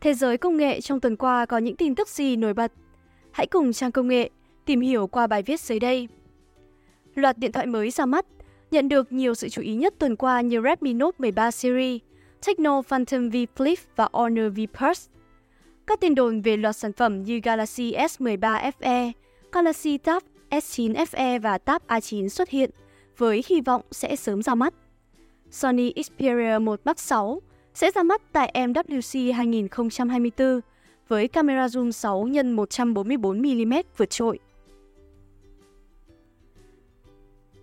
Thế giới công nghệ trong tuần qua có những tin tức gì nổi bật? Hãy cùng trang công nghệ tìm hiểu qua bài viết dưới đây. Loạt điện thoại mới ra mắt, nhận được nhiều sự chú ý nhất tuần qua như Redmi Note 13 series, Techno Phantom V Flip và Honor V Pulse. Các tin đồn về loạt sản phẩm như Galaxy S13 FE, Galaxy Tab S9 FE và Tab A9 xuất hiện, với hy vọng sẽ sớm ra mắt. Sony Xperia 1 Mark 6 sẽ ra mắt tại MWC 2024 với camera zoom 6 x 144mm vượt trội.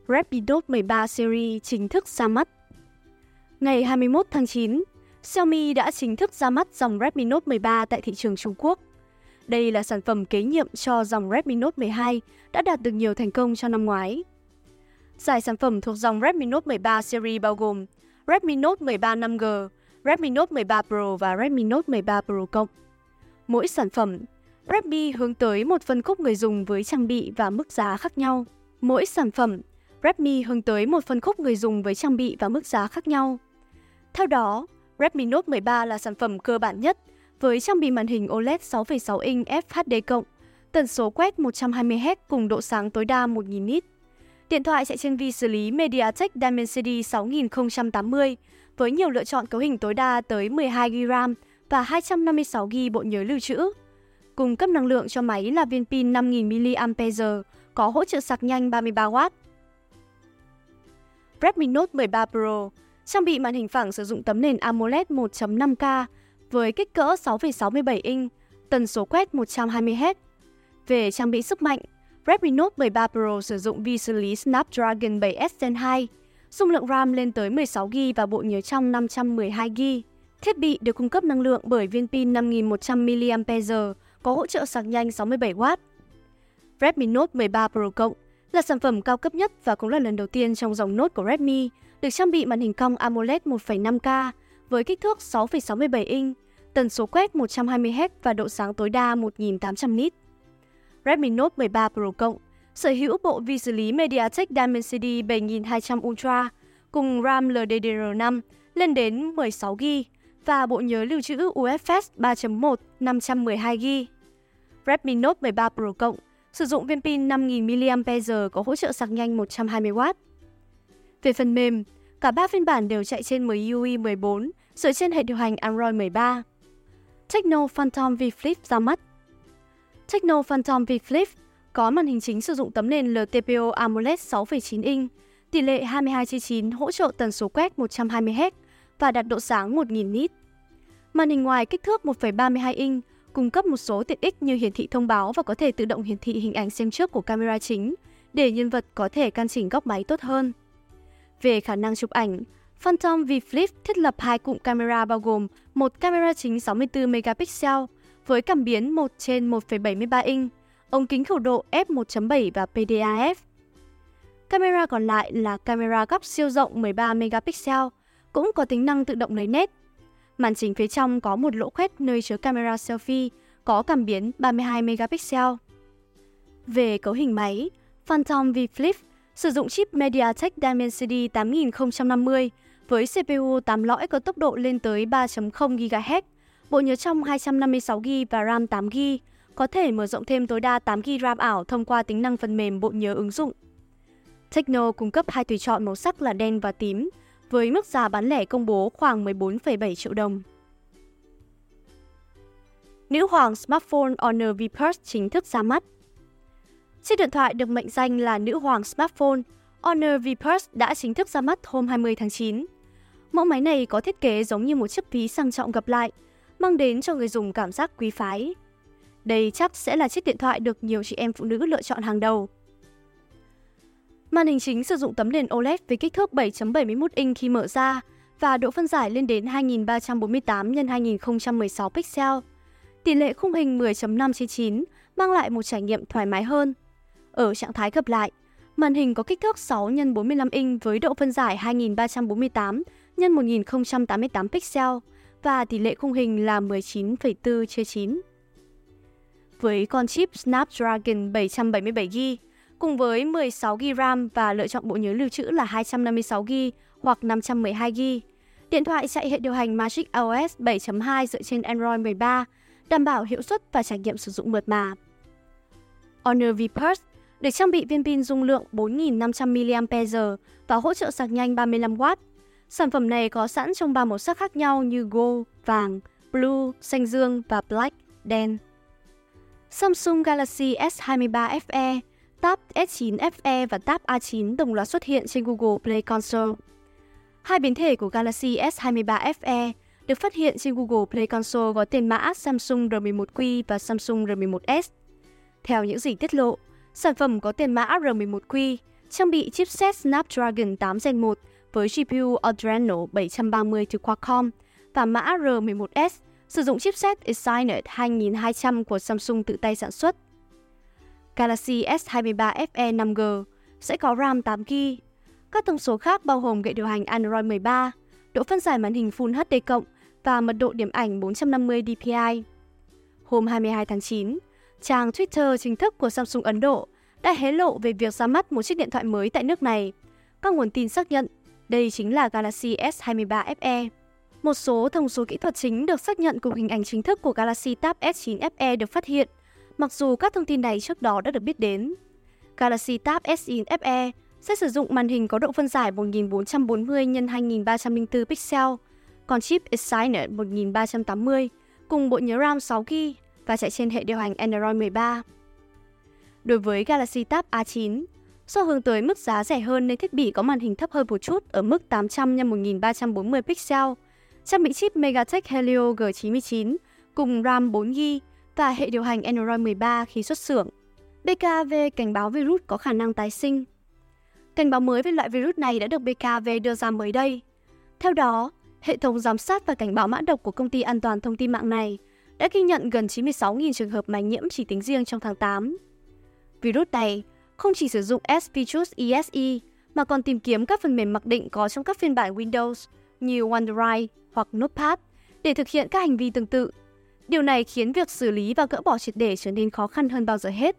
Redmi Note 13 series chính thức ra mắt. Ngày 21 tháng 9, Xiaomi đã chính thức ra mắt dòng Redmi Note 13 tại thị trường Trung Quốc. Đây là sản phẩm kế nhiệm cho dòng Redmi Note 12 đã đạt được nhiều thành công trong năm ngoái. Giải sản phẩm thuộc dòng Redmi Note 13 series bao gồm Redmi Note 13 5G, Redmi Note 13 Pro và Redmi Note 13 Pro Cộng. Mỗi sản phẩm, Redmi hướng tới một phân khúc người dùng với trang bị và mức giá khác nhau. Mỗi sản phẩm, Redmi hướng tới một phân khúc người dùng với trang bị và mức giá khác nhau. Theo đó, Redmi Note 13 là sản phẩm cơ bản nhất với trang bị màn hình OLED 6,6 inch FHD+, tần số quét 120Hz cùng độ sáng tối đa 1000 nit. Điện thoại chạy trên vi xử lý MediaTek Dimensity 6080 với nhiều lựa chọn cấu hình tối đa tới 12GB RAM và 256GB bộ nhớ lưu trữ. Cung cấp năng lượng cho máy là viên pin 5000mAh có hỗ trợ sạc nhanh 33W. Redmi Note 13 Pro trang bị màn hình phẳng sử dụng tấm nền AMOLED 1.5K với kích cỡ 6,67 inch, tần số quét 120Hz. Về trang bị sức mạnh, Redmi Note 13 Pro sử dụng vi xử lý Snapdragon 7S Gen 2, dung lượng RAM lên tới 16GB và bộ nhớ trong 512GB. Thiết bị được cung cấp năng lượng bởi viên pin 5100mAh có hỗ trợ sạc nhanh 67W. Redmi Note 13 Pro Cộng là sản phẩm cao cấp nhất và cũng là lần đầu tiên trong dòng Note của Redmi được trang bị màn hình cong AMOLED 1.5K với kích thước 6,67 inch, tần số quét 120Hz và độ sáng tối đa 1800 nit. Redmi Note 13 Pro Cộng sở hữu bộ vi xử lý MediaTek Dimensity 7200 Ultra cùng RAM LDDR5 lên đến 16GB và bộ nhớ lưu trữ UFS 3.1 512GB. Redmi Note 13 Pro Cộng sử dụng viên pin 5000mAh có hỗ trợ sạc nhanh 120W. Về phần mềm, cả ba phiên bản đều chạy trên MIUI 14 dựa trên hệ điều hành Android 13. Techno Phantom V Flip ra mắt Techno Phantom V Flip có màn hình chính sử dụng tấm nền LTPO AMOLED 6,9 inch, tỷ lệ 22:9 hỗ trợ tần số quét 120Hz và đạt độ sáng 1000 nit. Màn hình ngoài kích thước 1,32 inch cung cấp một số tiện ích như hiển thị thông báo và có thể tự động hiển thị hình ảnh xem trước của camera chính để nhân vật có thể căn chỉnh góc máy tốt hơn. Về khả năng chụp ảnh, Phantom V Flip thiết lập hai cụm camera bao gồm một camera chính 64 megapixel với cảm biến 1 trên 1,73 inch, ống kính khẩu độ f1.7 và PDAF. Camera còn lại là camera góc siêu rộng 13 megapixel, cũng có tính năng tự động lấy nét. Màn chính phía trong có một lỗ khoét nơi chứa camera selfie, có cảm biến 32 megapixel. Về cấu hình máy, Phantom V Flip sử dụng chip MediaTek Dimensity 8050 với CPU 8 lõi có tốc độ lên tới 3.0 GHz, bộ nhớ trong 256GB và RAM 8GB, có thể mở rộng thêm tối đa 8GB RAM ảo thông qua tính năng phần mềm bộ nhớ ứng dụng. Techno cung cấp hai tùy chọn màu sắc là đen và tím, với mức giá bán lẻ công bố khoảng 14,7 triệu đồng. Nữ hoàng smartphone Honor V Plus chính thức ra mắt. Chiếc điện thoại được mệnh danh là nữ hoàng smartphone, Honor V Plus đã chính thức ra mắt hôm 20 tháng 9. Mẫu máy này có thiết kế giống như một chiếc ví sang trọng gặp lại, mang đến cho người dùng cảm giác quý phái. Đây chắc sẽ là chiếc điện thoại được nhiều chị em phụ nữ lựa chọn hàng đầu. Màn hình chính sử dụng tấm nền OLED với kích thước 7.71 inch khi mở ra và độ phân giải lên đến 2348 x 2016 pixel. Tỷ lệ khung hình 10.5 trên 9 mang lại một trải nghiệm thoải mái hơn. Ở trạng thái gập lại, màn hình có kích thước 6 x 45 inch với độ phân giải 2348 x 1088 pixel và tỷ lệ khung hình là 19,4 trên 9. Với con chip Snapdragon 777GB, cùng với 16GB RAM và lựa chọn bộ nhớ lưu trữ là 256GB hoặc 512GB. Điện thoại chạy hệ điều hành Magic OS 7.2 dựa trên Android 13, đảm bảo hiệu suất và trải nghiệm sử dụng mượt mà. Honor V Pulse được trang bị viên pin dung lượng 4.500 mAh và hỗ trợ sạc nhanh 35W. Sản phẩm này có sẵn trong ba màu sắc khác nhau như gold, vàng, blue, xanh dương và black, đen. Samsung Galaxy S23 FE, Tab S9 FE và Tab A9 đồng loạt xuất hiện trên Google Play Console. Hai biến thể của Galaxy S23 FE được phát hiện trên Google Play Console có tên mã Samsung R11Q và Samsung R11S. Theo những gì tiết lộ, sản phẩm có tên mã R11Q trang bị chipset Snapdragon 8 Gen 1 với GPU Adreno 730 từ Qualcomm và mã R11S sử dụng chipset Exynos 2200 của Samsung tự tay sản xuất. Galaxy S23 FE 5G sẽ có RAM 8GB. Các thông số khác bao gồm hệ điều hành Android 13, độ phân giải màn hình Full HD+, và mật độ điểm ảnh 450 dpi. Hôm 22 tháng 9, trang Twitter chính thức của Samsung Ấn Độ đã hé lộ về việc ra mắt một chiếc điện thoại mới tại nước này. Các nguồn tin xác nhận đây chính là Galaxy S23 FE. Một số thông số kỹ thuật chính được xác nhận cùng hình ảnh chính thức của Galaxy Tab S9 FE được phát hiện, mặc dù các thông tin này trước đó đã được biết đến. Galaxy Tab S9 FE sẽ sử dụng màn hình có độ phân giải 1440 x 2304 pixel, còn chip Exynos 1380 cùng bộ nhớ RAM 6GB và chạy trên hệ điều hành Android 13. Đối với Galaxy Tab A9, do hướng tới mức giá rẻ hơn nên thiết bị có màn hình thấp hơn một chút ở mức 800 x 1340 pixel, trang bị chip MediaTek Helio G99 cùng RAM 4GB và hệ điều hành Android 13 khi xuất xưởng. BKV cảnh báo virus có khả năng tái sinh. Cảnh báo mới về loại virus này đã được BKV đưa ra mới đây. Theo đó, hệ thống giám sát và cảnh báo mã độc của công ty an toàn thông tin mạng này đã ghi nhận gần 96.000 trường hợp máy nhiễm chỉ tính riêng trong tháng 8. Virus này không chỉ sử dụng SVTrust ESE mà còn tìm kiếm các phần mềm mặc định có trong các phiên bản Windows như OneDrive hoặc Notepad để thực hiện các hành vi tương tự. Điều này khiến việc xử lý và gỡ bỏ triệt để trở nên khó khăn hơn bao giờ hết.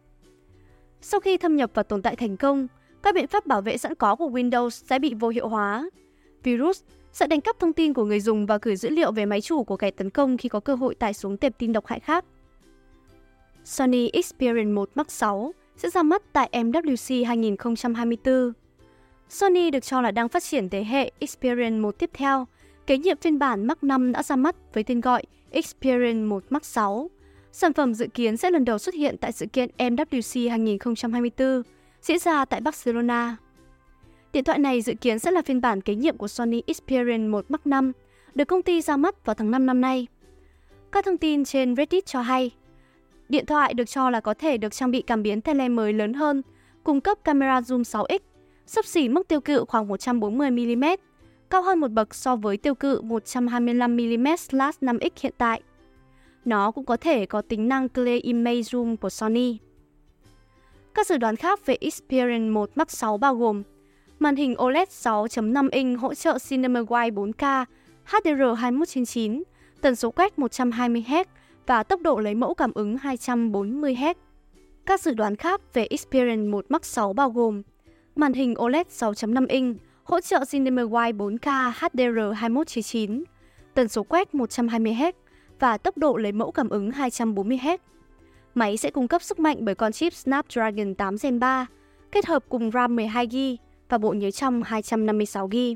Sau khi thâm nhập và tồn tại thành công, các biện pháp bảo vệ sẵn có của Windows sẽ bị vô hiệu hóa. Virus sẽ đánh cắp thông tin của người dùng và gửi dữ liệu về máy chủ của kẻ tấn công khi có cơ hội tải xuống tệp tin độc hại khác. Sony Xperia 1 Mark 6 sẽ ra mắt tại MWC 2024. Sony được cho là đang phát triển thế hệ Xperia 1 tiếp theo, kế nhiệm phiên bản Mark 5 đã ra mắt với tên gọi Xperia 1 Mark 6. Sản phẩm dự kiến sẽ lần đầu xuất hiện tại sự kiện MWC 2024 diễn ra tại Barcelona. Điện thoại này dự kiến sẽ là phiên bản kế nhiệm của Sony Xperia 1 Mark 5, được công ty ra mắt vào tháng 5 năm nay. Các thông tin trên Reddit cho hay, điện thoại được cho là có thể được trang bị cảm biến tele mới lớn hơn, cung cấp camera zoom 6x, sấp xỉ mức tiêu cự khoảng 140mm, cao hơn một bậc so với tiêu cự 125mm/5x hiện tại. Nó cũng có thể có tính năng Clear Image Zoom của Sony. Các dự đoán khác về Xperia 1 Mark 6 bao gồm Màn hình OLED 6.5 inch hỗ trợ CinemaWide 4K, HDR2199, tần số quét 120Hz và tốc độ lấy mẫu cảm ứng 240Hz. Các dự đoán khác về Xperia 1 Max 6 bao gồm màn hình OLED 6.5 inch hỗ trợ Cinema Wide 4K HDR2199, tần số quét 120Hz và tốc độ lấy mẫu cảm ứng 240Hz. Máy sẽ cung cấp sức mạnh bởi con chip Snapdragon 8 Gen 3, kết hợp cùng RAM 12GB và bộ nhớ trong 256GB.